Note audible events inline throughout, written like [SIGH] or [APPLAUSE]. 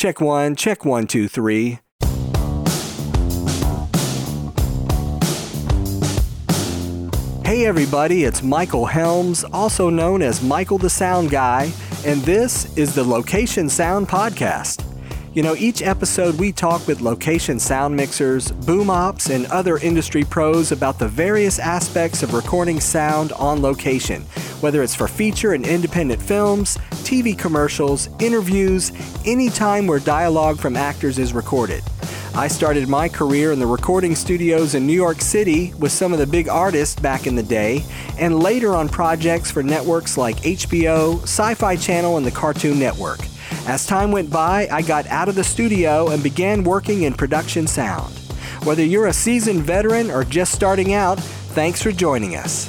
Check one, check one, two, three. Hey everybody, it's Michael Helms, also known as Michael the Sound Guy, and this is the Location Sound Podcast. You know, each episode we talk with location sound mixers, boom ops, and other industry pros about the various aspects of recording sound on location, whether it's for feature and independent films, TV commercials, interviews, any time where dialogue from actors is recorded. I started my career in the recording studios in New York City with some of the big artists back in the day, and later on projects for networks like HBO, Sci Fi Channel, and the Cartoon Network. As time went by, I got out of the studio and began working in production sound. Whether you're a seasoned veteran or just starting out, thanks for joining us.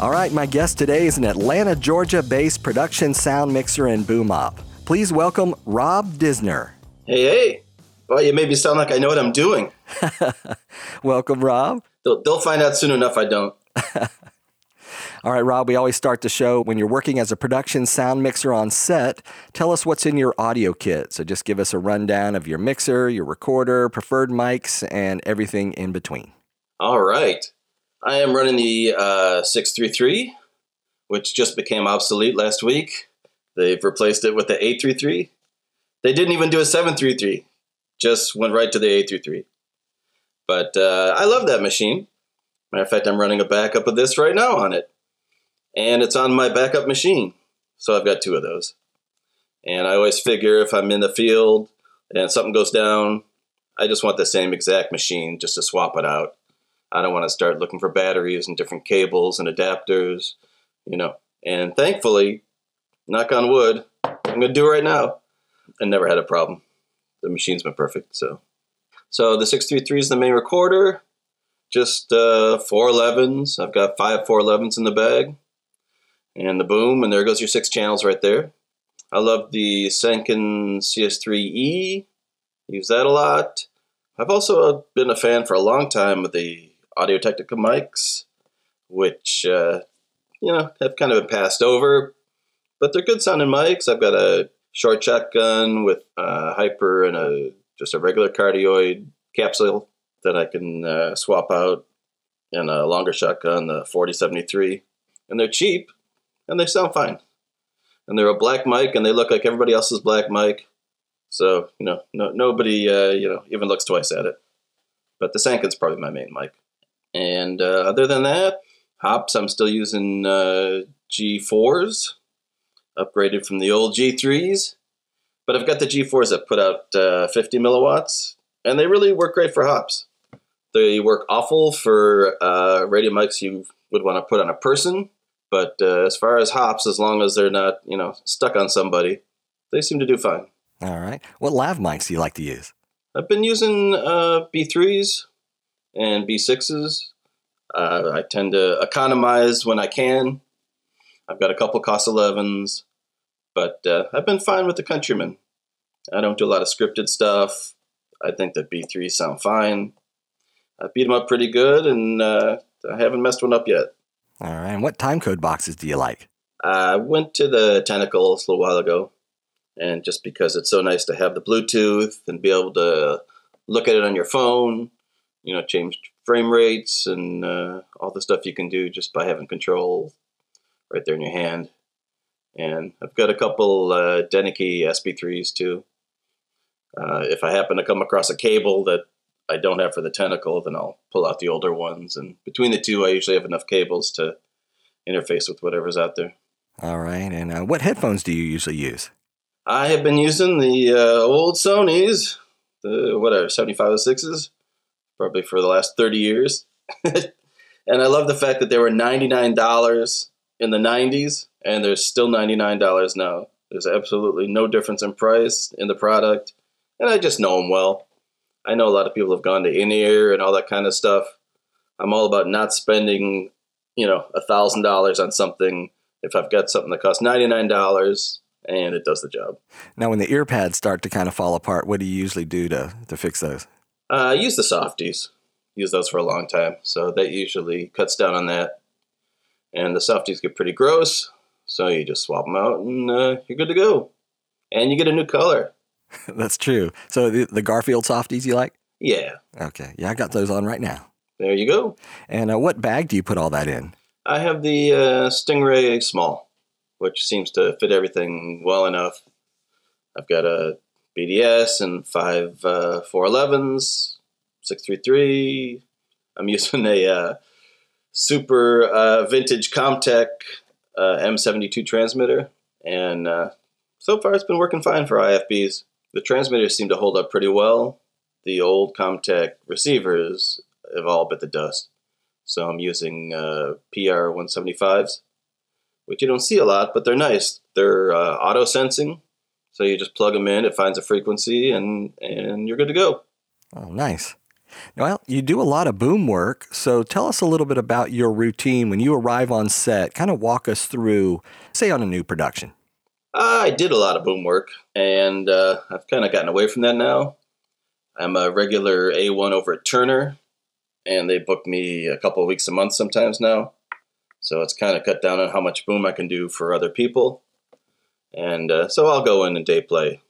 All right, my guest today is an Atlanta, Georgia based production sound mixer and boom op. Please welcome Rob Disner. Hey, hey. Well, you made me sound like I know what I'm doing. [LAUGHS] welcome, Rob. They'll, they'll find out soon enough I don't. [LAUGHS] All right, Rob, we always start the show when you're working as a production sound mixer on set. Tell us what's in your audio kit. So just give us a rundown of your mixer, your recorder, preferred mics, and everything in between. All right. I am running the uh, 633, which just became obsolete last week. They've replaced it with the 833. They didn't even do a 733 just went right to the 833. But uh, I love that machine. Matter of fact, I'm running a backup of this right now on it. And it's on my backup machine. So I've got two of those. And I always figure if I'm in the field and something goes down, I just want the same exact machine just to swap it out. I don't want to start looking for batteries and different cables and adapters, you know. And thankfully, knock on wood, I'm going to do right now. I never had a problem the machine's been perfect. So, so the 633 is the main recorder. Just uh, 411s. I've got five 411s in the bag, and the boom, and there goes your six channels right there. I love the Sanken CS3E. Use that a lot. I've also been a fan for a long time of the Audio Technica mics, which uh, you know have kind of been passed over, but they're good sounding mics. I've got a short shotgun with a hyper and a just a regular cardioid capsule that I can uh, swap out, and a longer shotgun, the 4073. And they're cheap, and they sound fine. And they're a black mic, and they look like everybody else's black mic. So you know, no, nobody uh, you know even looks twice at it. But the Sanken's probably my main mic. And uh, other than that, hops, I'm still using uh, G4s upgraded from the old G3s. But I've got the G4s that put out uh, 50 milliwatts, and they really work great for hops. They work awful for uh, radio mics you would want to put on a person, but uh, as far as hops, as long as they're not, you know, stuck on somebody, they seem to do fine. All right. What lav mics do you like to use? I've been using uh, B3s and B6s. Uh, I tend to economize when I can. I've got a couple Cos 11s, but uh, I've been fine with the Countryman. I don't do a lot of scripted stuff. I think the B3s sound fine. I beat them up pretty good, and uh, I haven't messed one up yet. All right. And what timecode boxes do you like? I went to the Tentacles a little while ago, and just because it's so nice to have the Bluetooth and be able to look at it on your phone, you know, change frame rates and uh, all the stuff you can do just by having control right there in your hand. And I've got a couple uh, Denecke SB3s too. Uh, if I happen to come across a cable that I don't have for the tentacle, then I'll pull out the older ones. And between the two, I usually have enough cables to interface with whatever's out there. All right. And uh, what headphones do you usually use? I have been using the uh, old Sony's, the whatever, 7506s, probably for the last 30 years. [LAUGHS] and I love the fact that they were $99 in the 90s, and they're still $99 now. There's absolutely no difference in price in the product, and I just know them well. I know a lot of people have gone to in ear and all that kind of stuff. I'm all about not spending, you know, a thousand dollars on something if I've got something that costs ninety nine dollars and it does the job. Now, when the ear pads start to kind of fall apart, what do you usually do to to fix those? Uh, I use the softies. Use those for a long time, so that usually cuts down on that and the softies get pretty gross. So you just swap them out and uh, you're good to go. And you get a new color. [LAUGHS] That's true. So the, the Garfield softies you like? Yeah. Okay. Yeah, I got those on right now. There you go. And uh, what bag do you put all that in? I have the uh, Stingray Small, which seems to fit everything well enough. I've got a BDS and five uh, 411s, 633. I'm [LAUGHS] using a uh, super uh, vintage Comtek uh, M72 transmitter, and uh, so far it's been working fine for IFBs. The transmitters seem to hold up pretty well. The old Comtek receivers have all bit the dust. So I'm using uh, PR 175s, which you don't see a lot, but they're nice. They're uh, auto sensing, so you just plug them in, it finds a frequency, and and you're good to go. Oh, nice. Well, you do a lot of boom work, so tell us a little bit about your routine when you arrive on set. Kind of walk us through, say, on a new production. I did a lot of boom work, and uh, I've kind of gotten away from that now. I'm a regular A1 over at Turner, and they book me a couple weeks a month sometimes now. So it's kind of cut down on how much boom I can do for other people. And uh, so I'll go in and day play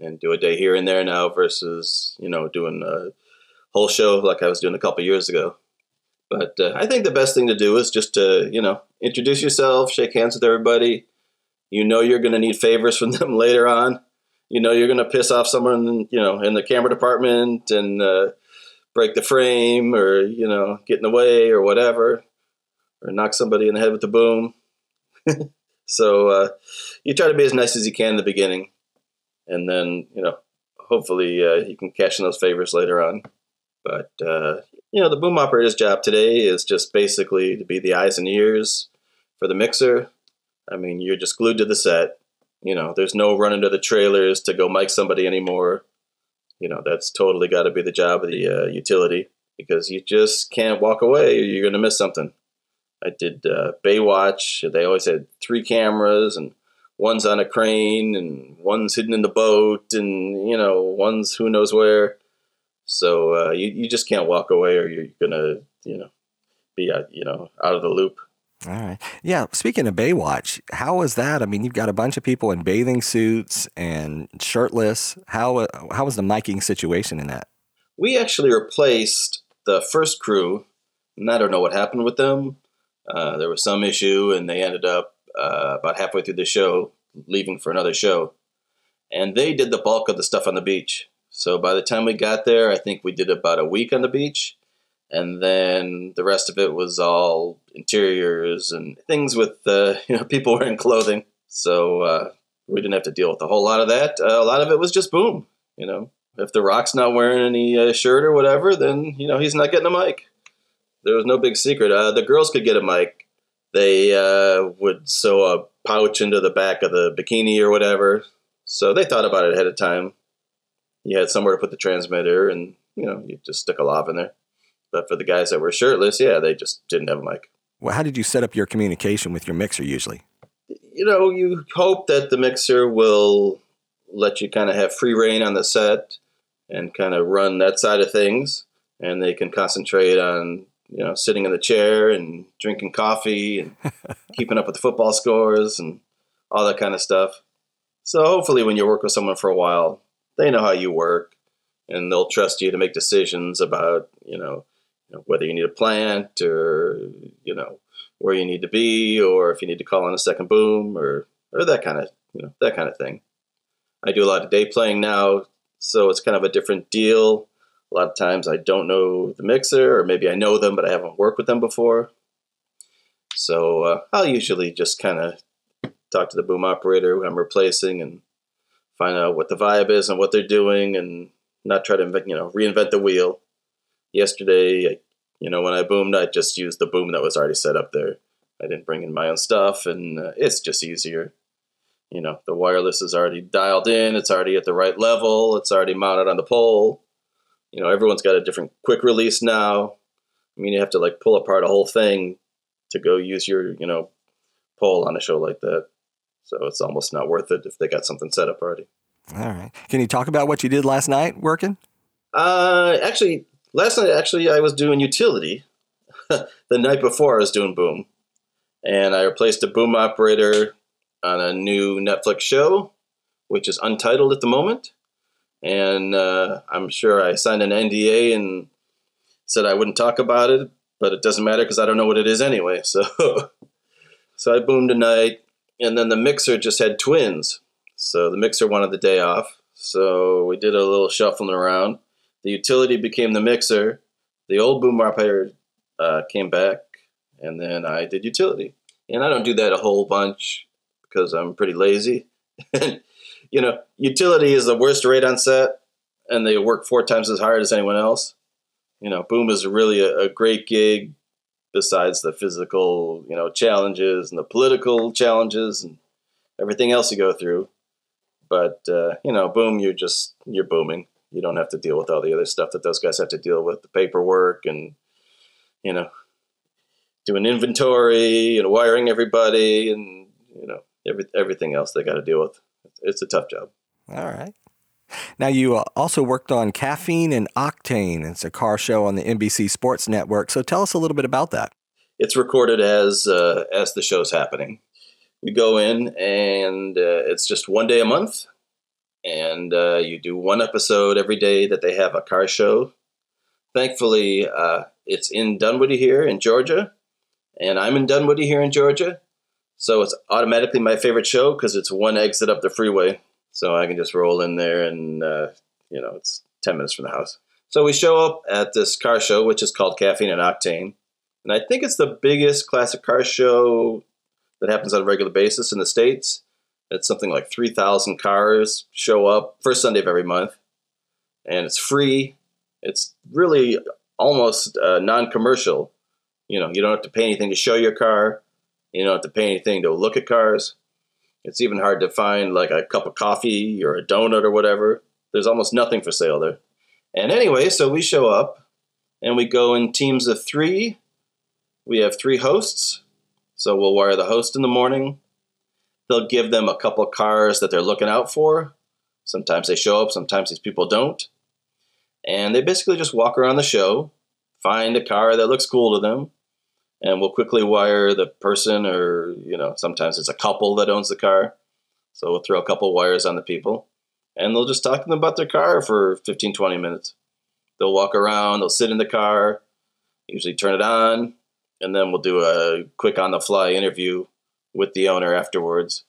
and do a day here and there now versus, you know, doing a whole show like I was doing a couple years ago. But uh, I think the best thing to do is just to, you know, introduce yourself, shake hands with everybody. You know you're going to need favors from [LAUGHS] them later on. You know you're going to piss off someone, you know, in the camera department and uh, break the frame or, you know, get in the way or whatever, or knock somebody in the head with the boom. [LAUGHS] so uh, you try to be as nice as you can in the beginning. And then, you know, hopefully uh, you can cash in those favors later on. But, uh, you know, the boom operator's job today is just basically to be the eyes and ears for the mixer. I mean, you're just glued to the set. You know, there's no running to the trailers to go mic somebody anymore. You know, that's totally got to be the job of the uh, utility because you just can't walk away or you're going to miss something. I did uh, Baywatch. They always had three cameras and one's on a crane and one's hidden in the boat and, you know, one's who knows where. So uh, you, you just can't walk away or you're going to, you know, be, you know, out of the loop. All right. Yeah. Speaking of Baywatch, how was that? I mean, you've got a bunch of people in bathing suits and shirtless. How uh, how was the miking situation in that? We actually replaced the first crew, and I don't know what happened with them. Uh, there was some issue, and they ended up uh, about halfway through the show leaving for another show, and they did the bulk of the stuff on the beach. So by the time we got there, I think we did about a week on the beach and then the rest of it was all interiors and things with uh, [LAUGHS] you know people wearing clothing. So uh, we didn't have to deal with a whole lot of that. Uh, a lot of it was just boom. You know, if the Rock's not wearing any uh, shirt or whatever, then you know he's not getting a mic. There was no big secret. Uh, the girls could get a mic. They uh, would sew a pouch into the back of the bikini or whatever. So they thought about it ahead of time. You had somewhere to put the transmitter, and you know you just stick a lav in there. But for the guys that were shirtless, yeah, they just didn't have a mic. Well, how did you set up your communication with your mixer usually? You know, you hope that the mixer will let you kind of have free reign on the set and kind of run that side of things, and they can concentrate on you know sitting in the chair and drinking coffee and [LAUGHS] keeping up with the football scores and all that kind of stuff. So hopefully, when you work with someone for a while, they know how you work, and they'll trust you to make decisions about you know you know, whether you need a plant or you know where you need to be or if you need to call on a second boom or or that kind of you know that kind of thing. I do a lot of day playing now, so it's kind of a different deal. A lot of times I don't know the mixer, or maybe I know them, but I haven't worked with them before. So uh, I'll usually just kind of talk to the boom operator who I'm replacing and find out what the vibe is and what they're doing, and not try to you know reinvent the wheel yesterday, you know, when I boomed, I just used the boom that was already set up there. I didn't bring in my own stuff, and uh, it's just easier. You know, the wireless is already dialed in, it's already at the right level, it's already mounted on the pole. You know, everyone's got a different quick release now. I mean, you have to like pull apart a whole thing to go use your, you know, pole on a show like that. So it's almost not worth it if they got something set up already. All right. Can you talk about what you did last night working? Uh, actually, last night actually I was doing utility. [LAUGHS] the night before I was doing boom, and I replaced a boom operator on a new Netflix show. which is untitled at the moment. And uh, I'm sure I signed an NDA and said I wouldn't talk about it, but it doesn't matter because I don't know what it is anyway. [LAUGHS] So, so I boomed tonight, and then the mixer just had twins. So the mixer wanted the day off. So we did a little shuffling around. The utility became the mixer. The old boom operator uh, came back, and then I did utility. And I don't do that a whole bunch because I'm pretty lazy. [LAUGHS] you know, utility is the worst rate on set, and they work four times as hard as anyone else. You know, boom is really a, a great gig. Besides the physical, you know, challenges and the political challenges and everything else you go through, but uh, you know, boom, you're just you're booming. You don't have to deal with all the other stuff that those guys have to deal with, the paperwork and you know, doing inventory and wiring everybody and you know every, everything else they got to deal with. It's a tough job. All right. Now, you uh, also worked on Caffeine and Octane. It's a car show on the NBC Sports Network. So tell us a little bit about that. It's recorded as uh, as the show's happening. We go in, and uh, it's just one day a month, and uh, you do one episode every day that they have a car show. Thankfully, uh, it's in Dunwoody here in Georgia, and I'm in Dunwoody here in Georgia. So it's automatically my favorite show because it's one exit up the freeway. So I can just roll in there and, uh, you know, it's 10 minutes from the house. So we show up at this car show, which is called Caffeine and Octane. And I think it's the biggest classic car show that happens on a regular basis in the States. It's something like 3,000 cars show up first Sunday of every month. And it's free. It's really almost uh, non commercial. You know, you don't have to pay anything to show your car. You don't have to pay anything to look at cars. It's even hard to find like a cup of coffee or a donut or whatever. There's almost nothing for sale there. And anyway, so we show up and we go in teams of three. We have three hosts. So we'll wire the host in the morning. They'll give them a couple cars that they're looking out for. Sometimes they show up, sometimes these people don't. And they basically just walk around the show, find a car that looks cool to them, and we'll quickly wire the person or you know sometimes it's a couple that owns the car so we'll throw a couple wires on the people and they'll just talk to them about their car for 15 20 minutes they'll walk around they'll sit in the car usually turn it on and then we'll do a quick on the fly interview with the owner afterwards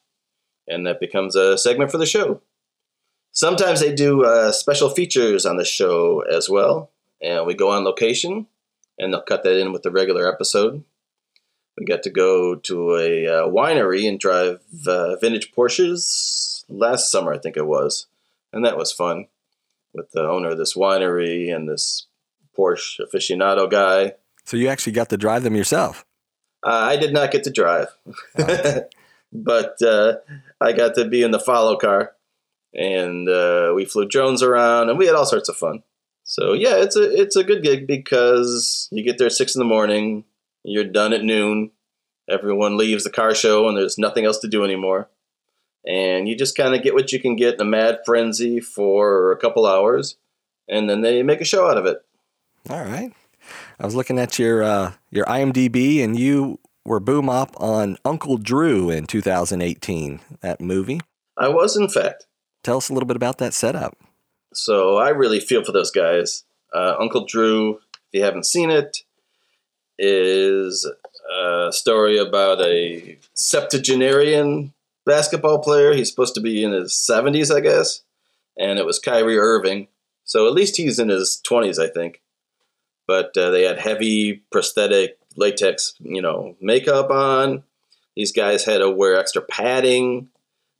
and that becomes a segment for the show sometimes they do uh, special features on the show as well and we go on location and they'll cut that in with the regular episode. We got to go to a uh, winery and drive uh, vintage Porsches last summer, I think it was, and that was fun with the owner of this winery and this Porsche aficionado guy. So you actually got to drive them yourself? Uh, I did not get to drive, [LAUGHS] but uh, I got to be in the follow car, and uh, we flew drones around, and we had all sorts of fun. So yeah, it's a it's a good gig because you get there at six in the morning, you're done at noon. Everyone leaves the car show and there's nothing else to do anymore. And you just kind of get what you can get in a mad frenzy for a couple hours, and then they make a show out of it. All right. I was looking at your uh, your IMDb, and you were boom op on Uncle Drew in 2018. That movie. I was, in fact. Tell us a little bit about that setup. So I really feel for those guys. Uh, Uncle Drew, if you haven't seen it, is a story about a septuagenarian basketball player. He's supposed to be in his 70s, I guess. And it was Kyrie Irving. So at least he's in his 20s, I think. But uh, they had heavy prosthetic latex, you know, makeup on. These guys had to wear extra padding.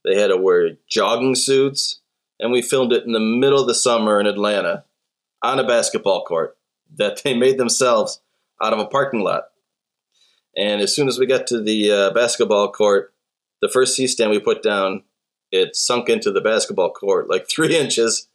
They had to wear jogging suits and we filmed it in the middle of the summer in Atlanta on a basketball court that they made themselves out of a parking lot. And as soon as we got to the uh, basketball court, the first C stand we put down, it sunk into the basketball court like [LAUGHS] three inches.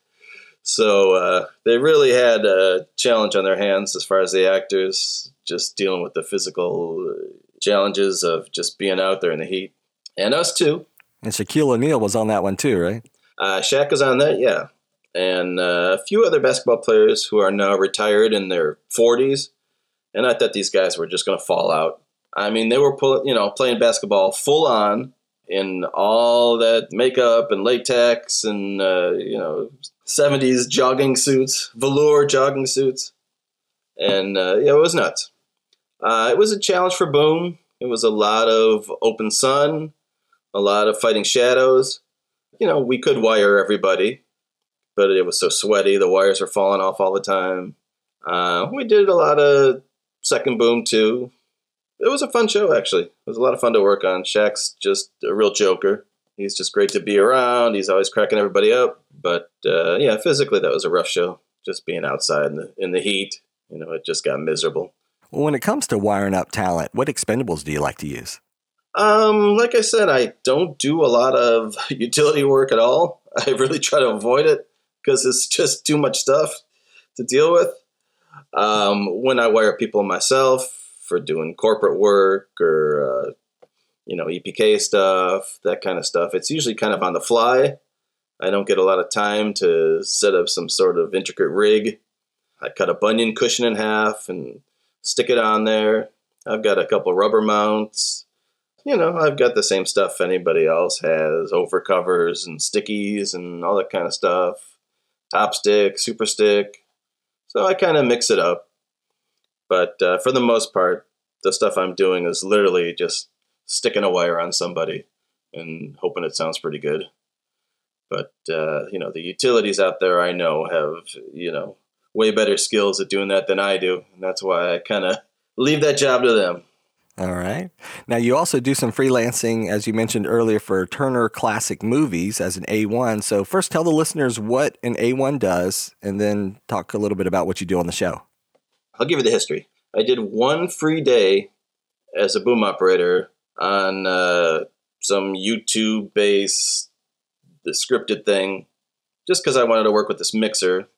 So uh, they really had a challenge on their hands as far as the actors, just dealing with the physical uh, challenges of just being out there in the heat. And us too. And Shaquille O'Neal was on that one too, right? Uh, Shaq is on that, yeah, and uh, a few other basketball players who are now retired in their 40s. And I thought these guys were just going to fall out. I mean, they were pull, you know playing basketball full on in all that makeup and latex and uh, you know 70s jogging suits, velour jogging suits, and uh, yeah, it was nuts. Uh, it was a challenge for Boom. It was a lot of open sun, a lot of fighting shadows. You know, we could wire everybody, but it was so sweaty. The wires were falling off all the time. Uh, we did a lot of second boom too. It was a fun show, actually. It was a lot of fun to work on. Shaq's just a real joker. He's just great to be around. He's always cracking everybody up. But uh, yeah, physically that was a rough show. Just being outside in the in the heat, you know, it just got miserable. When it comes to wiring up talent, what expendables do you like to use? Um, like I said, I don't do a lot of [LAUGHS] utility work at all. [LAUGHS] I really try to avoid it because it's just too much stuff to deal with. Um, when I wire people myself for doing corporate work or uh, you know EPK stuff, that kind of stuff, it's usually kind of on the fly. I don't get a lot of time to set up some sort of intricate rig. I cut a bunion cushion in half and stick it on there. I've got a couple rubber mounts. You know, I've got the same stuff anybody else has over covers and stickies and all that kind of stuff. Top stick, super stick. So I kind of mix it up. But uh, for the most part, the stuff I'm doing is literally just sticking a wire on somebody and hoping it sounds pretty good. But uh, you know, the utilities out there I know have you know way better skills at doing that than I do, and that's why I kind of leave that job to them. All right. Now, you also do some freelancing, as you mentioned earlier, for Turner Classic Movies as an A1. So, first, tell the listeners what an A1 does, and then talk a little bit about what you do on the show. I'll give you the history. I did one free day as a boom operator on uh, some YouTube based the scripted thing just because I wanted to work with this mixer.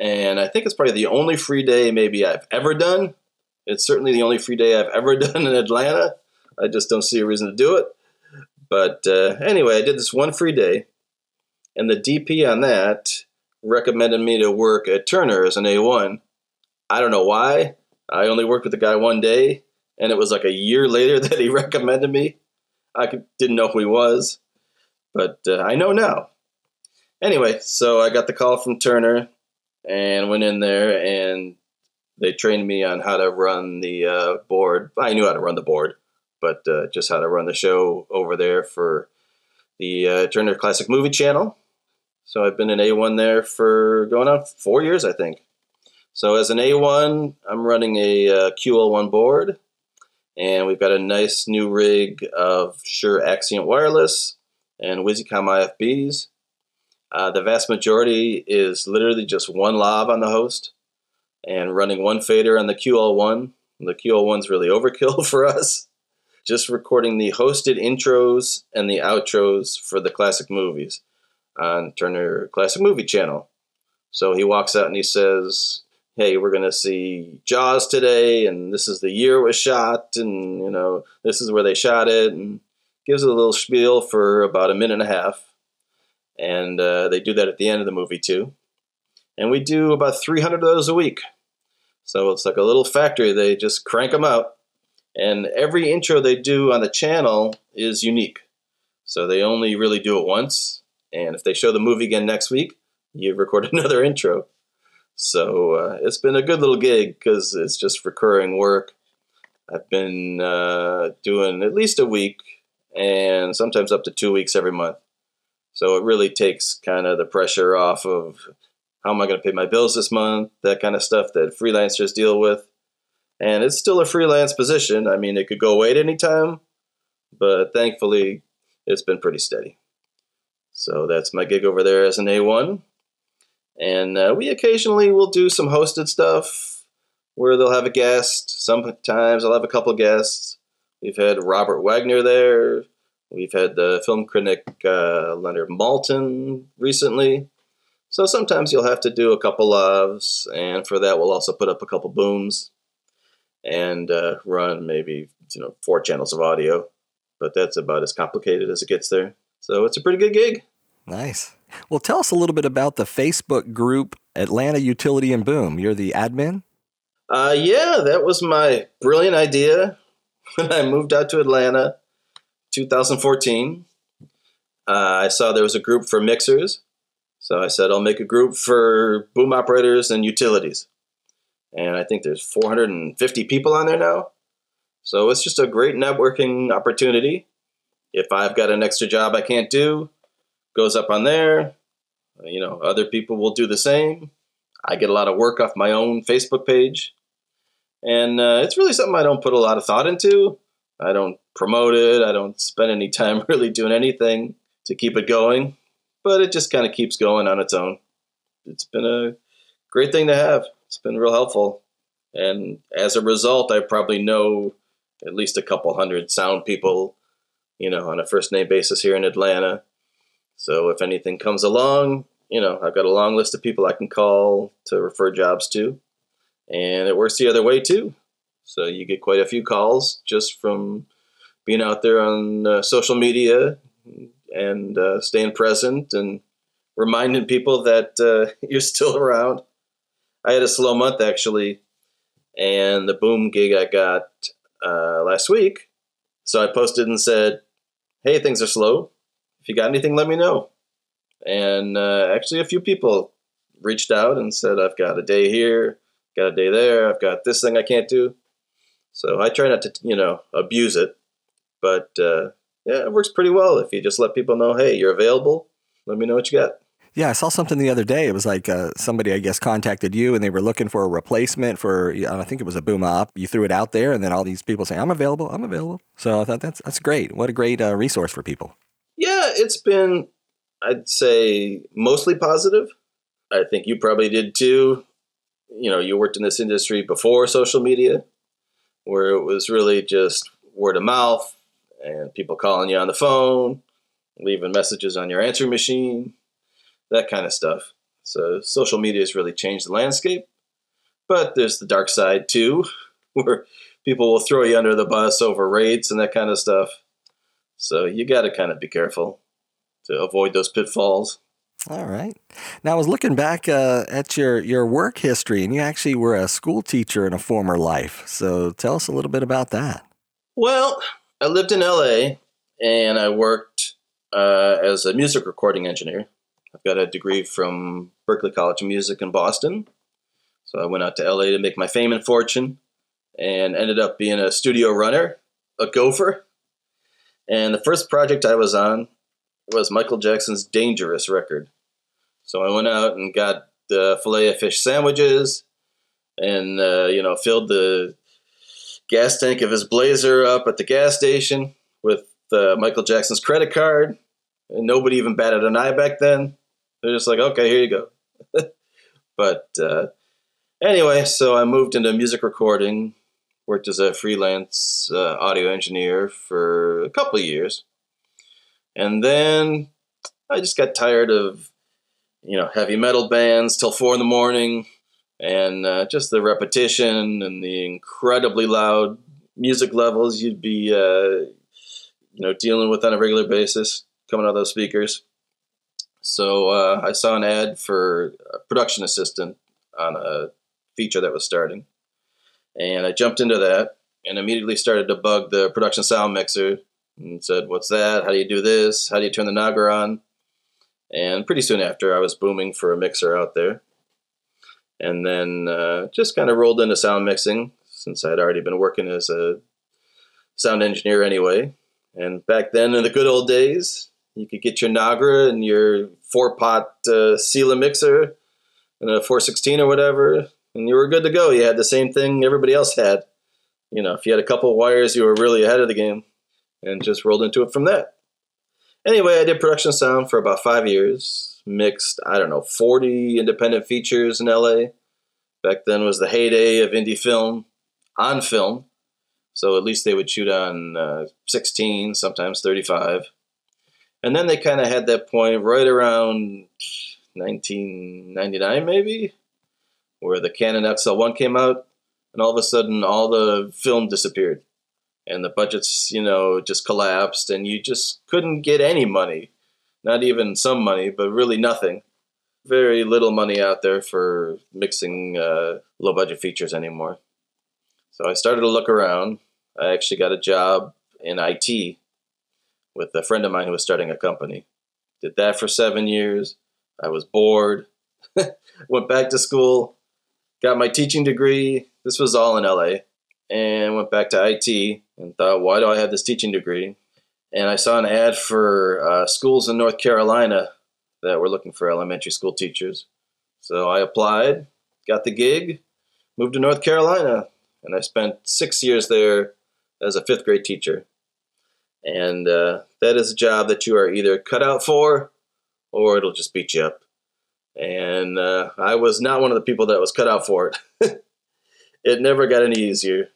And I think it's probably the only free day maybe I've ever done. It's certainly the only free day I've ever [LAUGHS] done in Atlanta. I just don't see a reason to do it. But uh, anyway, I did this one free day, and the DP on that recommended me to work at Turner as an A1. I don't know why. I only worked with the guy one day, and it was like a year [LAUGHS] later that he recommended me. I didn't know who he was but uh, I know now. Anyway, so I got the call from Turner and went in there and they trained me on how to run the uh, board. I knew how to run the board, but uh, just how to run the show over there for the uh, Turner Classic Movie Channel. So I've been an A1 there for going on four years, I think. So as an A1, I'm running a uh, QL1 board, and we've got a nice new rig of Shure Axient Wireless and Wisycom IFBs. Uh, the vast majority is literally just one lav on the host and running one fader on the QL1. The QL1 is really overkill [LAUGHS] for us. Just recording the hosted intros and the outros for the classic movies on Turner Classic Movie Channel. So he walks out and he says, "Hey, we're going to see Jaws today, and this is the year it was shot, and you know this is where they shot it, and gives it a little spiel for about a minute and a half. And uh, they do that at the end of the movie, too. And we do about 300 of those a week. So it's like a little factory. They just crank them out. And every intro they do on the channel is unique. So they only really do it once. And if they show the movie again next week, you record [LAUGHS] another intro. So uh, it's been a good little gig because it's just recurring work. I've been uh, doing at least a week and sometimes up to two weeks every month. So it really takes kind of the pressure off of how am I going to pay my bills this month, that kind of stuff that freelancers deal with. And it's still a freelance position. I mean, it could go away at any time, but thankfully it's been pretty steady. So that's my gig over there as an A1. And uh, we occasionally will do some hosted stuff where they'll have a guest. Sometimes I'll have a couple guests. We've had Robert Wagner there. We've had the film critic uh, Leonard Maltin recently. So sometimes you'll have to do a couple lavs, and for that we'll also put up a couple booms and uh, run maybe you know four channels of audio. But that's about as complicated as it gets there. So it's a pretty good gig. Nice. Well, tell us a little bit about the Facebook group Atlanta Utility and Boom. You're the admin. Uh, yeah, that was my brilliant idea [LAUGHS] when I moved out to Atlanta, 2014. uh, I saw there was a group for mixers. So I said, I'll make a group for boom operators and utilities. And I think there's 450 people on there now. So it's just a great networking opportunity. If I've got an extra job I can't do, goes up on there. You know, other people will do the same. I get a lot of work off my own Facebook page. And uh, it's really something I don't put a lot of thought into. I don't promote it. I don't spend any time [LAUGHS] really doing anything to keep it going, but it just kind of keeps going on its own. It's been a great thing to have. It's been real helpful. And as a result, I probably know at least a couple hundred sound people, you know, on a first name basis here in Atlanta. So if anything comes along, you know, I've got a long list of people I can call to refer jobs to. And it works the other way too. So you get quite a few calls just from being out there on uh, social media and uh, staying present and reminding people that uh, [LAUGHS] you're still around. I had a slow month actually, and the boom gig I got uh, last week. So I posted and said, "Hey, things are slow. If you got anything, let me know." And uh, actually, a few people reached out and said, "I've got a day here, got a day there. I've got this thing I can't do." So I try not to, you know, abuse it, but uh, yeah, it works pretty well if you just let people know, "Hey, you're available. Let me know what you got." Yeah, I saw something the other day. It was like uh, somebody, I guess, contacted you and they were looking for a replacement for, I think it was a boom op. You threw it out there, and then all these people say, I'm available, I'm available. So I thought that's, that's great. What a great uh, resource for people. Yeah, it's been, I'd say, mostly positive. I think you probably did too. You know, you worked in this industry before social media, where it was really just word of mouth and people calling you on the phone, leaving messages on your answering machine that kind of stuff. So social media has really changed the landscape. But there's the dark side too, [LAUGHS] where people will throw you under the bus over rates and that kind of stuff. So you got to kind of be careful to avoid those pitfalls. All right. Now I was looking back uh, at your your work history, and you actually were a school teacher in a former life. So tell us a little bit about that. Well, I lived in L.A. and I worked uh, as a music recording engineer. I've got a degree from Berklee College of Music in Boston. So I went out to LA to make my fame and fortune and ended up being a studio runner, a gopher. And the first project I was on was Michael Jackson's Dangerous record. So I went out and got the filet of fish sandwiches and, uh, you know, filled the gas tank of his blazer up at the gas station with uh, Michael Jackson's credit card. And nobody even batted an eye back then. They're just like, okay, here you go. [LAUGHS] but uh, anyway, so I moved into music recording, worked as a freelance uh, audio engineer for a couple of years. And then I just got tired of, you know, heavy metal bands till four in the morning and uh, just the repetition and the incredibly loud music levels you'd be, uh, you know, dealing with on a regular basis coming out of those speakers. So uh, I saw an ad for a production assistant on a feature that was starting, and I jumped into that and immediately started to bug the production sound mixer and said, "What's that? How do you do this? How do you turn the Nagra on?" And pretty soon after, I was booming for a mixer out there, and then uh, just kind of rolled into sound mixing since I'd already been working as a sound engineer anyway. And back then, in the good old days, you could get your Nagra and your four pot uh, Sela mixer and a 416 or whatever, and you were good to go. You had the same thing everybody else had. You know, if you had a couple wires, you were really ahead of the game and just rolled into it from that. Anyway, I did production sound for about five years, mixed, I don't know, 40 independent features in LA. Back then was the heyday of indie film on film. So at least they would shoot on uh, 16, sometimes 35. And then they kind of had that point right around 1999, maybe, where the Canon XL1 came out, and all of a sudden all the film disappeared. And the budgets, you know, just collapsed, and you just couldn't get any money. Not even some money, but really nothing. Very little money out there for mixing uh, low budget features anymore. So I started to look around. I actually got a job in IT with a friend of mine who was starting a company. Did that for seven years. I was bored. [LAUGHS] went back to school, got my teaching degree. This was all in LA. And went back to IT and thought, why do I have this teaching degree? And I saw an ad for uh, schools in North Carolina that were looking for elementary school teachers. So I applied, got the gig, moved to North Carolina, and I spent six years there as a fifth grade teacher. And uh, that is a job that you are either cut out for or it'll just beat you up. And uh, I was not one of the people that was cut out for it. [LAUGHS] it never got any easier.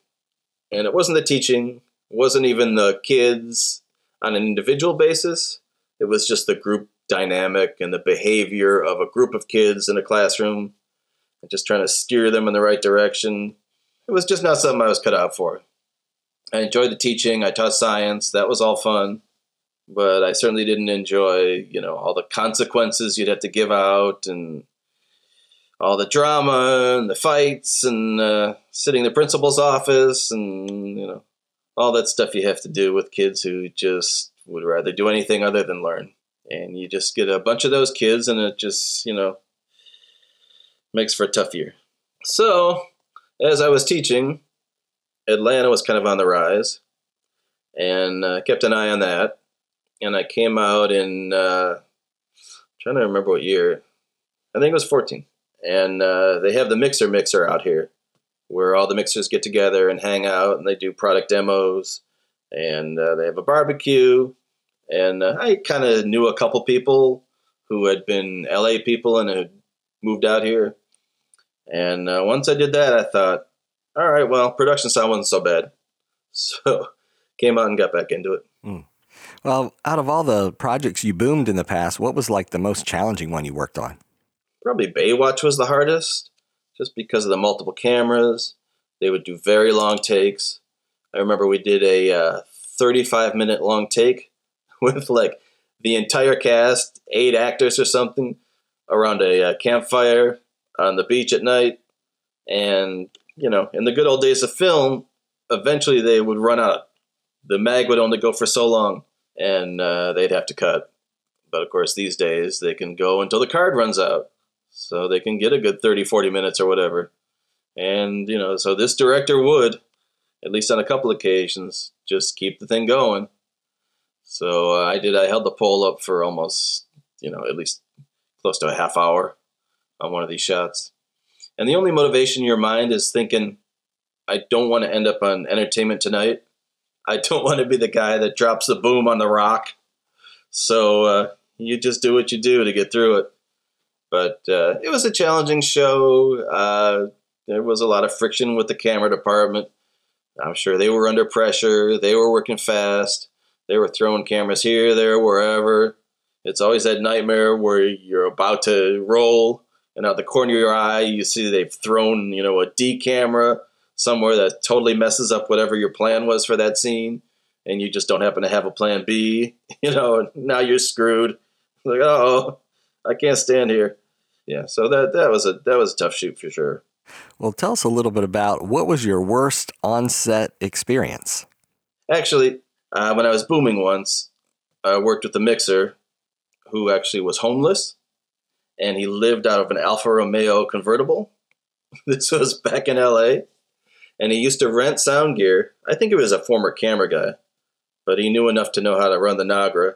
And it wasn't the teaching, it wasn't even the kids on an individual basis. It was just the group dynamic and the behavior of a group of kids in a classroom and just trying to steer them in the right direction. It was just not something I was cut out for. I enjoyed the teaching. I taught science. That was all fun. But I certainly didn't enjoy, you know, all the consequences you'd have to give out and all the drama and the fights and uh, sitting in the principal's office and, you know, all that stuff you have to do with kids who just would rather do anything other than learn. And you just get a bunch of those kids and it just, you know, makes for a tough year. So, as I was teaching, Atlanta was kind of on the rise, and uh, kept an eye on that. And I came out in uh, trying to remember what year. I think it was 14. And uh, they have the mixer mixer out here, where all the mixers get together and hang out, and they do product demos, and uh, they have a barbecue. And uh, I kind of knew a couple people who had been LA people and had moved out here. And uh, once I did that, I thought, all right, well, production sound wasn't so bad. [LAUGHS] So came out and got back into it. Mm. Well, out of all the projects you boomed in the past, what was like the most challenging one you worked on? Probably Baywatch was the hardest, just because of the multiple cameras. They would do very long takes. I remember we did a uh, 35 minute long take [LAUGHS] with like the entire cast, eight actors or something, around a uh, campfire on the beach at night. And you know, in the good old days of film, eventually they would run out. The mag would only go for so long, and uh, they'd have to cut. But of course, these days they can go until the card runs out. So they can get a good 30, 40 minutes or whatever. And, you know, so this director would, at least on a couple occasions, just keep the thing going. So uh, I did, I held the pole up for almost, you know, at least close to a half hour on one of these shots. And the only motivation in your mind is thinking, I don't want to end up on Entertainment Tonight. I don't want to be the guy that drops the boom on the rock. So uh, you just do what you do to get through it. But uh, it was a challenging show. Uh, there was a lot of friction with the camera department. I'm sure they were under pressure. They were working fast. They were throwing cameras here, there, wherever. It's always that nightmare where you're about to roll and out the corner of your eye, you see they've thrown, you know, a D camera somewhere that totally messes up whatever your plan was for that scene, and you just don't happen to have a plan B, [LAUGHS] you know, now you're screwed. Like, oh, I can't stand here. Yeah, so that that was a that was a tough shoot for sure. Well, tell us a little bit about what was your worst on-set experience. Actually, uh, when I was booming once, I worked with a mixer who actually was homeless and he lived out of an Alfa Romeo convertible. [LAUGHS] this was back in LA. And he used to rent sound gear. I think he was a former camera guy, but he knew enough to know how to run the Nagra.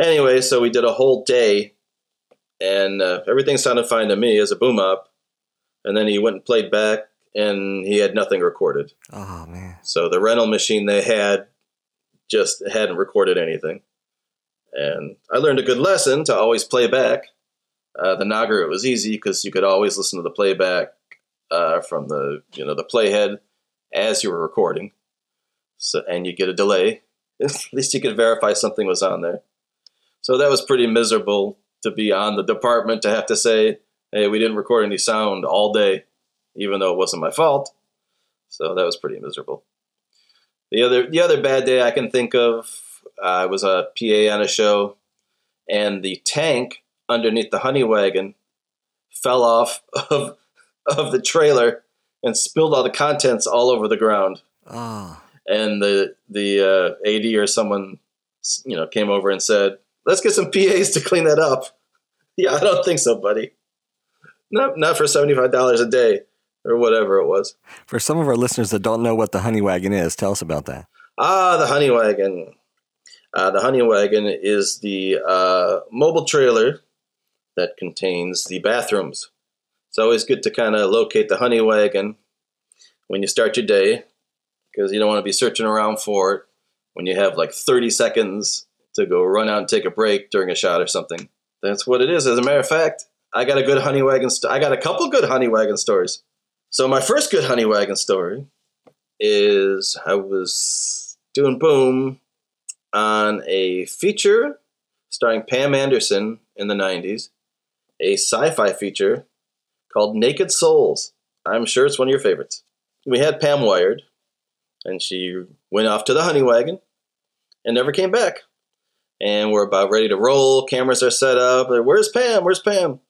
Anyway, so we did a whole day, and uh, everything sounded fine to me as a boom op. And then he went and played back, and he had nothing recorded. Oh, man. So the rental machine they had just hadn't recorded anything. And I learned a good lesson to always play back uh, the Nagra it was easy because you could always listen to the playback uh, from the you know the playhead as you were recording, so and you get a delay. [LAUGHS] At least you could verify something was on there. So that was pretty miserable to be on the department to have to say, "Hey, we didn't record any sound all day," even though it wasn't my fault. So that was pretty miserable. The other the other bad day I can think of, uh, I was a PA on a show, and the tank underneath the honey wagon fell off [LAUGHS] of of the trailer and spilled all the contents all over the ground. Oh. And the the uh, AD or someone you know came over and said, let's get some PAs to clean that up. [LAUGHS] Yeah, I don't think so, buddy. Not not for seventy five dollars a day or whatever it was. For some of our listeners that don't know what the honey wagon is, tell us about that. Ah, the honey wagon. Uh, the honey wagon is the uh, mobile trailer that contains the bathrooms. It's always good to kind of locate the honey wagon when you start your day because you don't want to be searching around for it when you have like 30 seconds to go run out and take a break during a shot or something. That's what it is. As a matter of fact, I got a good honey wagon. St- I got a couple good honey wagon stories. So my first good honey wagon story is I was doing boom on a feature starring Pam Anderson in the 90s, a sci-fi feature called Naked Souls. I'm sure it's one of your favorites. We had Pam wired, and she went off to the honey wagon and never came back. And we're about ready to roll. Cameras are set up. Where's Pam? Where's Pam?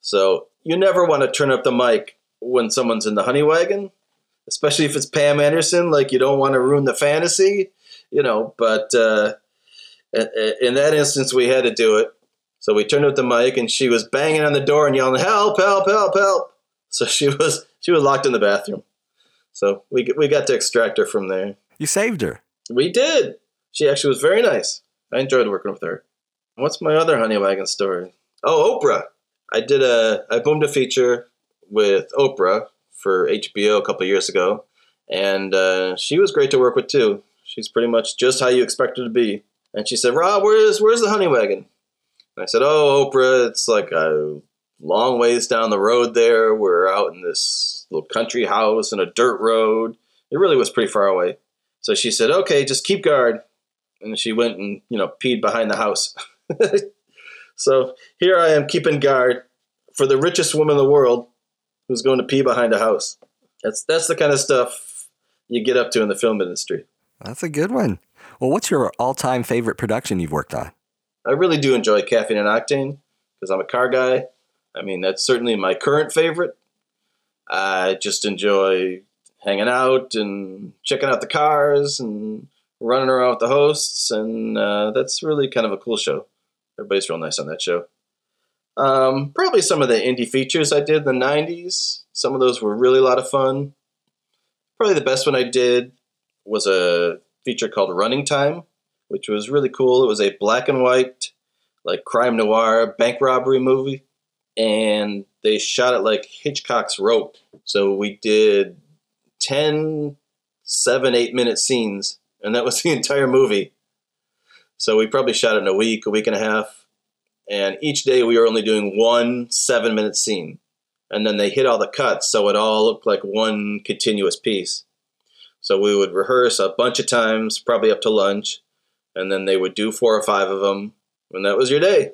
So you never want to turn up the mic when someone's in the honey wagon, especially if it's Pam Anderson. Like you don't want to ruin the fantasy, you know. But uh, in that instance, we had to do it. So we turned up the mic, and she was banging on the door and yelling, "Help! Help! Help! Help!" So she was she was locked in the bathroom. So we we got to extract her from there. You saved her. We did. She actually was very nice. I enjoyed working with her. What's my other honey wagon story? Oh, Oprah. I did a I boomed a feature with Oprah for HBO a couple years ago, and uh, she was great to work with too. She's pretty much just how you expect her to be. And she said, "Rob, where's where's the honey wagon?" I said, "Oh, Oprah, it's like a long ways down the road. There, we're out in this little country house in a dirt road. It really was pretty far away." So she said, "Okay, just keep guard." And she went and you know peed behind the house. [LAUGHS] so here I am keeping guard for the richest woman in the world who's going to pee behind a house. That's that's the kind of stuff you get up to in the film industry. That's a good one. Well, what's your all-time favorite production you've worked on? I really do enjoy Caffeine and Octane because I'm a car guy. I mean, that's certainly my current favorite. I just enjoy hanging out and checking out the cars and running around with the hosts, and uh, that's really kind of a cool show. Everybody's real nice on that show. Um, probably some of the indie features I did in the 90s. Some of those were really a lot of fun. Probably the best one I did was a feature called Running Time, which was really cool. It was a black and white, like crime noir bank robbery movie. And they shot it like Hitchcock's Rope. So we did 10, 7, 8 minute scenes, and that was the [LAUGHS] entire movie. So we probably shot it in a week, a week and a half and each day we were only doing one seven minute scene and then they hit all the cuts so it all looked like one continuous piece so we would rehearse a bunch of times probably up to lunch and then they would do four or five of them and that was your day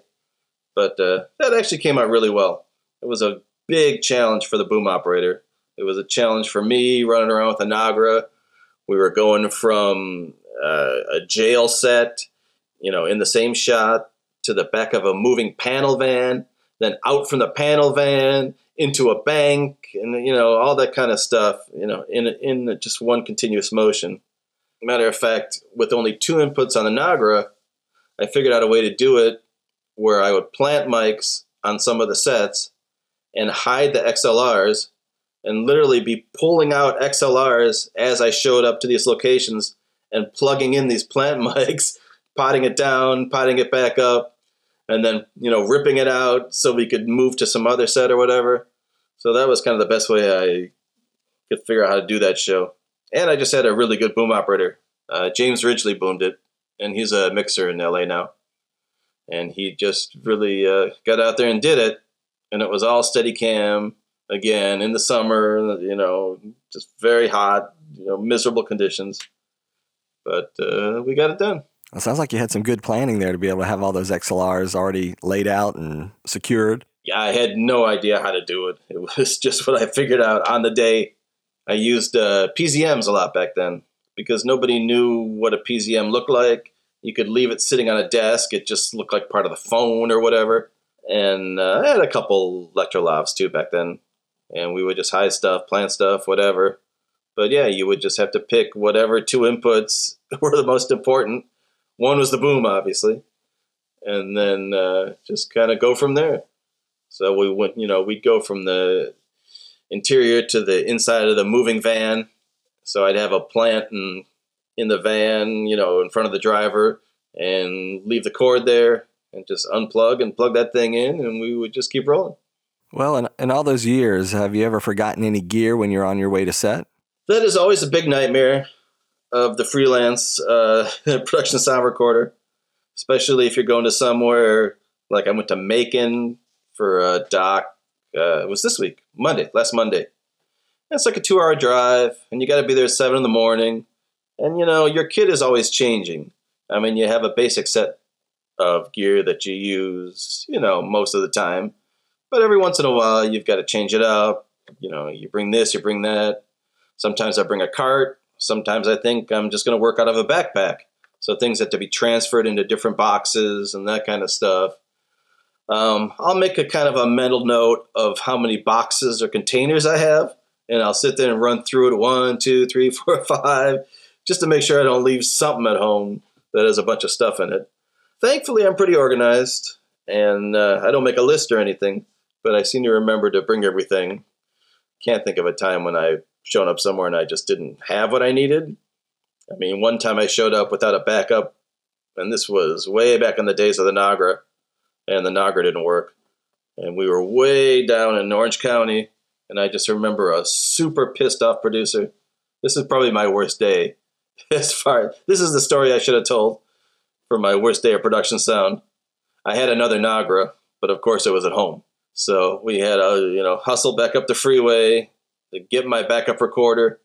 but uh, that actually came out really well it was a big challenge for the boom operator it was a challenge for me running around with a nagra we were going from uh, a jail set you know in the same shot to the back of a moving panel van, then out from the panel van into a bank, and you know all that kind of stuff. You know, in in just one continuous motion. Matter of fact, with only two inputs on the Nagra, I figured out a way to do it where I would plant mics on some of the sets and hide the XLRs and literally be pulling out XLRs as I showed up to these locations and plugging in these plant [LAUGHS] mics, potting it down, potting it back up, and then you know ripping it out so we could move to some other set or whatever. So that was kind of the best way I could figure out how to do that show. And I just had a really good boom operator. Uh, James Ridgely boomed it, and he's a mixer in LA now. And he just really uh, got out there and did it, and it was all Steadicam again in the summer. You know, just very hot, you know, miserable conditions. But uh, we got it done. It sounds like you had some good planning there to be able to have all those XLRs already laid out and secured. Yeah, I had no idea how to do it. It [LAUGHS] was just what I figured out on the day. I used uh, PZMs a lot back then because nobody knew what a PZM looked like. You could leave it sitting on a desk; it just looked like part of the phone or whatever. And uh, I had a couple Electrolavs too back then, and we would just hide stuff, plant stuff, whatever. But yeah, you would just have to pick whatever two inputs [LAUGHS] were the most important one was the boom, obviously, and then uh, just kind of go from there. So we went, you know, we'd go from the interior to the inside of the moving van. So I'd have a plant in in the van, you know, in front of the driver, and leave the cord there, and just unplug and plug that thing in, and we would just keep rolling. Well, in, in all those years, have you ever forgotten any gear when you're on your way to set? That is always a big nightmare of the freelance uh, [LAUGHS] production sound recorder, especially if you're going to somewhere like I went to Macon for a doc. Uh, it was this week, Monday, last Monday. It's like a two hour drive, and you got to be there at seven in the morning. And you know, your kit is always changing. I mean, you have a basic set of gear that you use, you know, most of the time. But every once in a while, you've got to change it up. You know, you bring this, you bring that. Sometimes I bring a cart. Sometimes I think I'm just going to work out of a backpack. So things have to be transferred into different boxes and that kind of stuff. Um, I'll make a kind of a mental note of how many boxes or containers I have, and I'll sit there and run through it one, two, three, [LAUGHS] four, five, just to make sure I don't leave something at home that has a bunch of stuff in it. Thankfully, I'm pretty organized, and uh, I don't make a list or anything, but I seem to remember to bring everything. Can't think of a time when I've shown up somewhere and I just didn't have what I needed. I mean, one time I showed up without a backup, and this was way back in the days of the Nagra and the Nagra didn't work. And we were way down in Orange County, and I just remember a super pissed off producer. This is probably my worst day. [LAUGHS] As far this is the story I should have told for my worst day of production sound. I had another Nagra, but of course it was at home. So we had a you know hustle back up the freeway to get my backup recorder,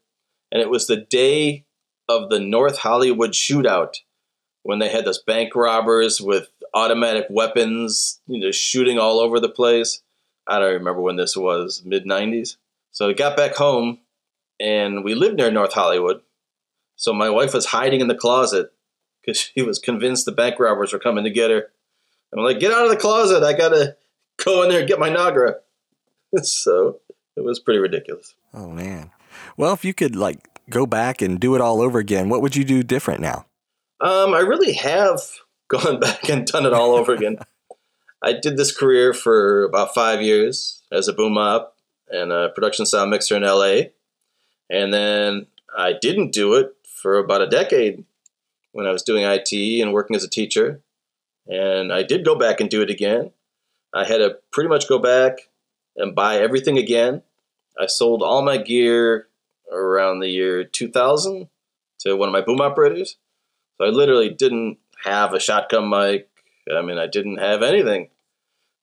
and it was the day of the North Hollywood shootout when they had those bank robbers with automatic weapons, you know, shooting all over the place. I don't remember when this was, mid 90s. So I got back home and we lived near North Hollywood. So my wife was hiding in the closet because she was convinced the bank robbers were coming to get her. I'm like, get out of the closet. I got to [LAUGHS] go in there and get my Nagra. [LAUGHS] so it was pretty ridiculous. Oh, man. Well, if you could like go back and do it all over again, what would you do different now? Um, I really have [LAUGHS] gone back and done it all over again. I did this career for about five years as a boom op and a production sound mixer in LA. And then I didn't do it for about a decade when I was doing IT and working as a teacher. And I did go back and do it again. I had to pretty much go back and buy everything again. I sold all my gear around the year 2000 to one of my boom operators. So I literally didn't have a shotgun mic. I mean, I didn't have anything.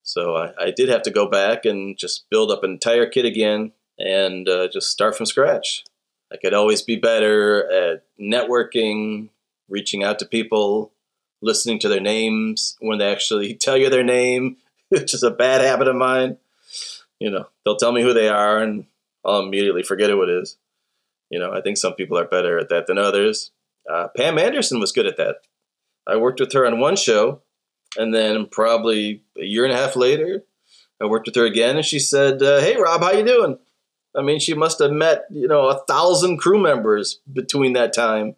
So I, I did have to go back and just build up an entire kit again and uh, just start from scratch. I could always be better at networking, reaching out to people, listening to their names when they actually [LAUGHS] tell you their name, [LAUGHS] which is a bad habit of mine. You know, they'll tell me who they are and I'll immediately forget who it is. You know, I think some people are better at that than others. Uh, Pam Anderson was good at that. I worked with her on one show, and then probably a year and a half later, I worked with her again, and she said, uh, "Hey, Rob, how you doing?" I mean, she must have met you know a thousand crew members between that time,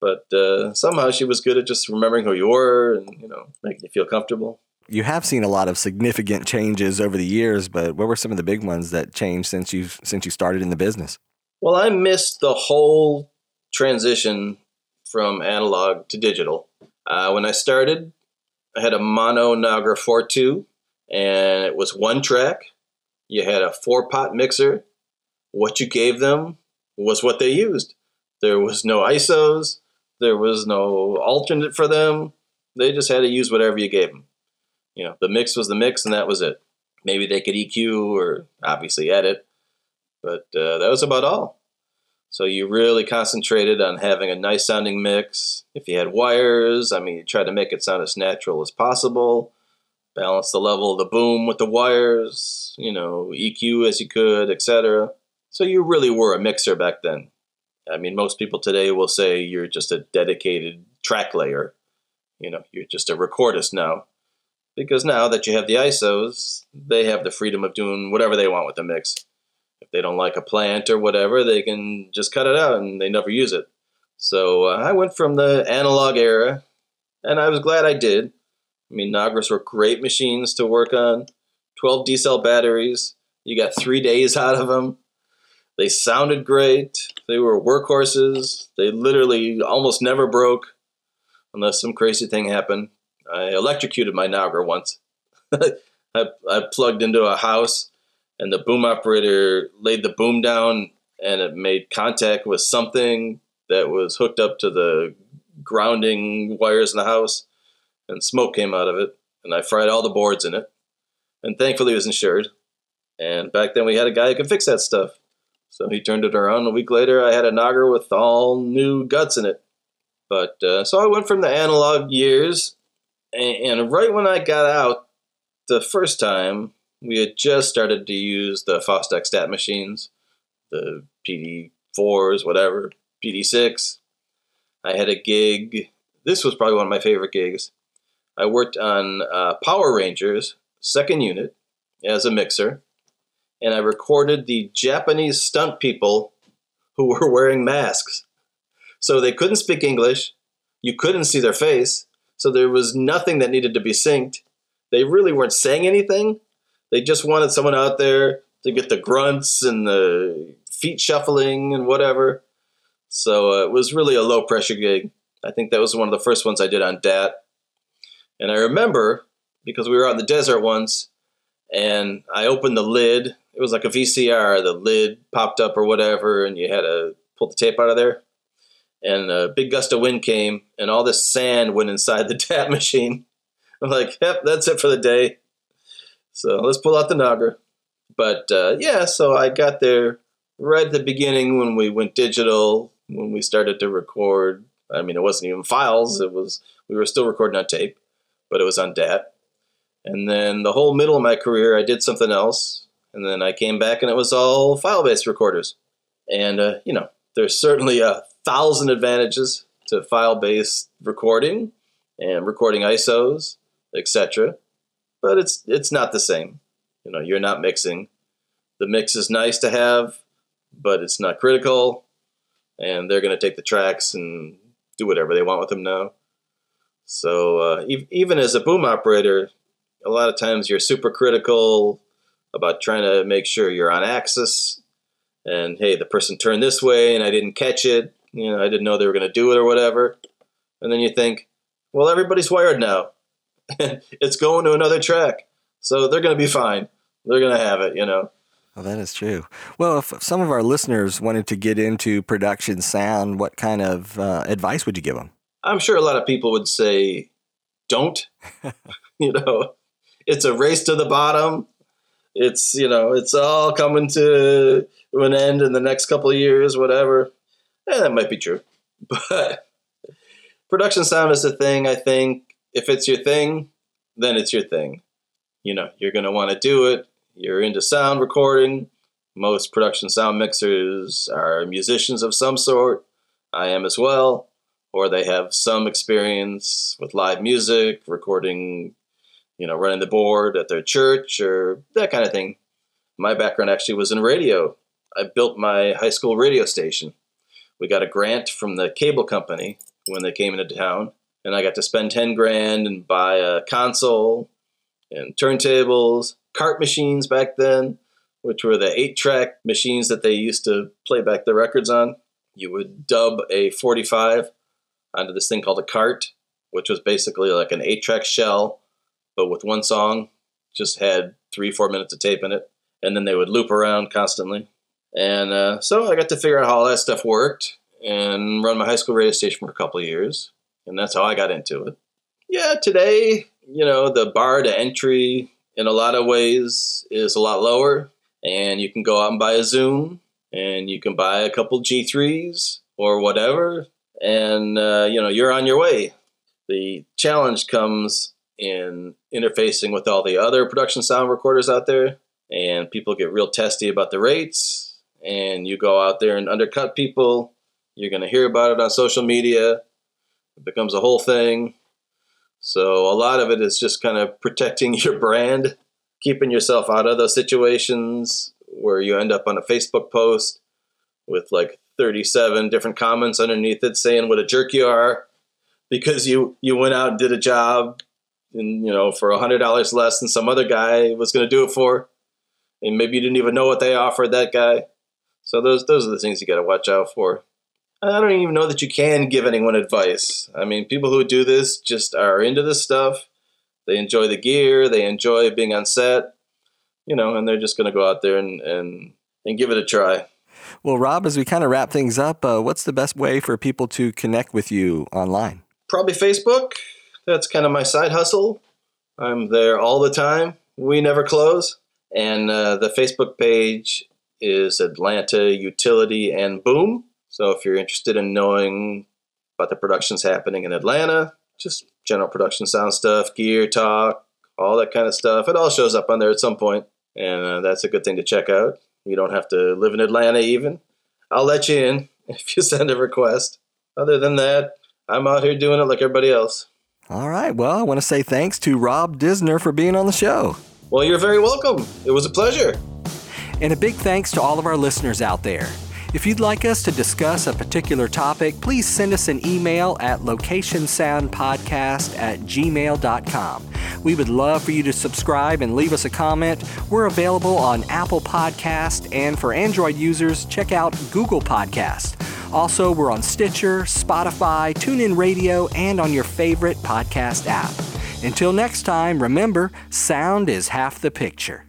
but uh, somehow she was good at just remembering who you were and you know making you feel comfortable. You have seen a lot of significant changes over the years, but what were some of the big ones that changed since you since you started in the business? Well, I missed the whole transition from analog to digital. Uh, when I started, I had a mono Nagra 4.2, and it was one track. You had a four pot mixer. What you gave them was what they used. There was no ISOs, there was no alternate for them. They just had to use whatever you gave them. You know, the mix was the mix, and that was it. Maybe they could EQ or obviously edit, but uh, that was about all. So you really concentrated on having a nice sounding mix. If you had wires, I mean, you tried to make it sound as natural as possible. Balance the level of the boom with the wires, you know, EQ as you could, etc. So you really were a mixer back then. I mean, most people today will say you're just a dedicated track layer. You know, you're just a recordist now. Because now that you have the ISOs, they have the freedom of doing whatever they want with the mix if they don't like a plant or whatever, they can just cut it out and they never use it. So uh, I went from the analog era, and I was glad I did I mean, Nagras were great machines to work on. 12 D cell batteries. You got three days [LAUGHS] out of them. They sounded great. They were workhorses. They literally almost never broke unless some crazy thing happened. I electrocuted my Nagra once. [LAUGHS] I, I plugged into a house and the boom operator laid the boom down and it made contact with something that was hooked up to the grounding wires in the house and smoke came out of it and I fried all the boards in it and thankfully it was insured. And back then we had a guy who could fix that stuff. So he turned it around a week later I had a Nagra with all new guts in it. But uh, so I went from the analog years and, and right when I got out the first time we had just started to use the Fostex DAT machines, the PD4s, whatever, PD6. I had a gig. This was probably one of my favorite gigs. I worked on uh, Power Rangers, second unit, as a mixer, and I recorded the Japanese stunt people who [LAUGHS] were wearing masks. So they couldn't speak English, you couldn't see their face, so there was nothing that needed to be synced. They really weren't saying anything, they just wanted someone out there to get the grunts and the feet shuffling and whatever. So uh, it was really a low pressure gig. I think that was one of the first ones I did on DAT. And I remember because we were out in the desert once and I opened the lid. It was like a VCR. The lid popped up or whatever, and you had to pull the tape out of there. And a big gust of wind came, and all this sand went inside the [LAUGHS] DAT machine. I'm like, yep, that's it for the day. So let's pull out the Nagra. But uh, yeah, so I got there right at the beginning when we went digital, when we started to record. I mean, it wasn't even files; it was we were still recording on tape, but it was on DAT. And then the whole middle of my career, I did something else, and then I came back, and it was all file-based recorders. And uh, you know, there's certainly a thousand advantages to file-based recording and recording ISOs, etc but it's it's not the same. You know, you're not mixing. The mix is nice to have, but it's not critical, and they're going to take the tracks and do whatever they want with them now. So uh, even as a boom operator, a lot of times you're super critical about trying to make sure you're on axis. And hey, the person turned this way and I didn't catch it. You know, I didn't know they were going to do it or whatever. And then you think, well, everybody's wired now. [LAUGHS] it's going to another track. So they're going to be fine. They're going to have it, you know. Well, that is true. Well, if some of our listeners wanted to get into production sound, what kind of uh, advice would you give them? I'm sure a lot of people would say, don't. [LAUGHS] you know, it's a race to the bottom. It's, you know, it's all coming to an end in the next couple of years, whatever. Yeah, that might be true. [LAUGHS] But production sound is a thing, I think, if it's your thing, then it's your thing. You know, you're going to want to do it. You're into sound recording. Most production sound mixers are musicians of some sort. I am as well. Or they have some experience with live music, recording, you know, running the board at their church or that kind of thing. My background actually was in radio. I built my high school radio station. We got a grant from the cable company when they came into town and I got to spend 10 grand and buy a console and turntables, cart machines back then, which were the eight track machines that they used to play back the records on. You would dub a 45 onto this thing called a cart, which was basically like an eight track shell, but with one song, just had three, four minutes of tape in it. And then they would loop around constantly. And uh, so I got to figure out how all that stuff worked and run my high school radio station for a couple years and that's how I got into it. Yeah, today, you know, the bar to entry in a lot of ways is a lot lower, and you can go out and buy a Zoom, and you can buy a couple G3s or whatever, and uh, you know, you're on your way. The challenge comes in interfacing with all the other production sound recorders out there, and people get real testy about the rates, and you go out there and undercut people. You're going to hear about it on social media it becomes a whole thing. So a lot of it is just kind of protecting [LAUGHS] your brand, keeping yourself out of those situations where you end up on a Facebook post with like 37 different comments underneath it saying what a jerk you are because you you went out and did a job and you know for a hundred dollars less than some other guy was going to do it for, and maybe you didn't even know what they offered that guy. So those those are the things you got to watch out for. I don't even know that you can give anyone advice. I mean, people who do this just are into this stuff. They enjoy the gear. They enjoy being on set. You know, and they're just going to go out there and, and and give it a try. Well, Rob, as we kind of wrap things up, uh, what's the best way for people to connect with you online? Probably Facebook. That's kind of my side hustle. I'm there all the time. We never close. And uh, the Facebook page is Atlanta Utility and Boom. So if you're interested in knowing about the productions happening in Atlanta, just general production sound stuff, gear talk, all that kind of stuff, it all shows up on there at some point, and uh, that's a good thing to check out. You don't have to live in Atlanta even. I'll let you in [LAUGHS] if you send a request. Other than that, I'm out here doing it like everybody else. All right. Well, I want to say thanks to Rob Disner for being on the show. Well, you're very welcome. It was a pleasure. And a big thanks to all of our listeners out there. If you'd like us to discuss a particular topic, please send us an email at locationsoundpodcast at gmail.com. We would love for you to subscribe and leave us a comment. We're available on Apple Podcast, and for Android users, check out Google Podcast. Also, we're on Stitcher, Spotify, TuneIn Radio, and on your favorite podcast app. Until next time, remember, sound is half the picture.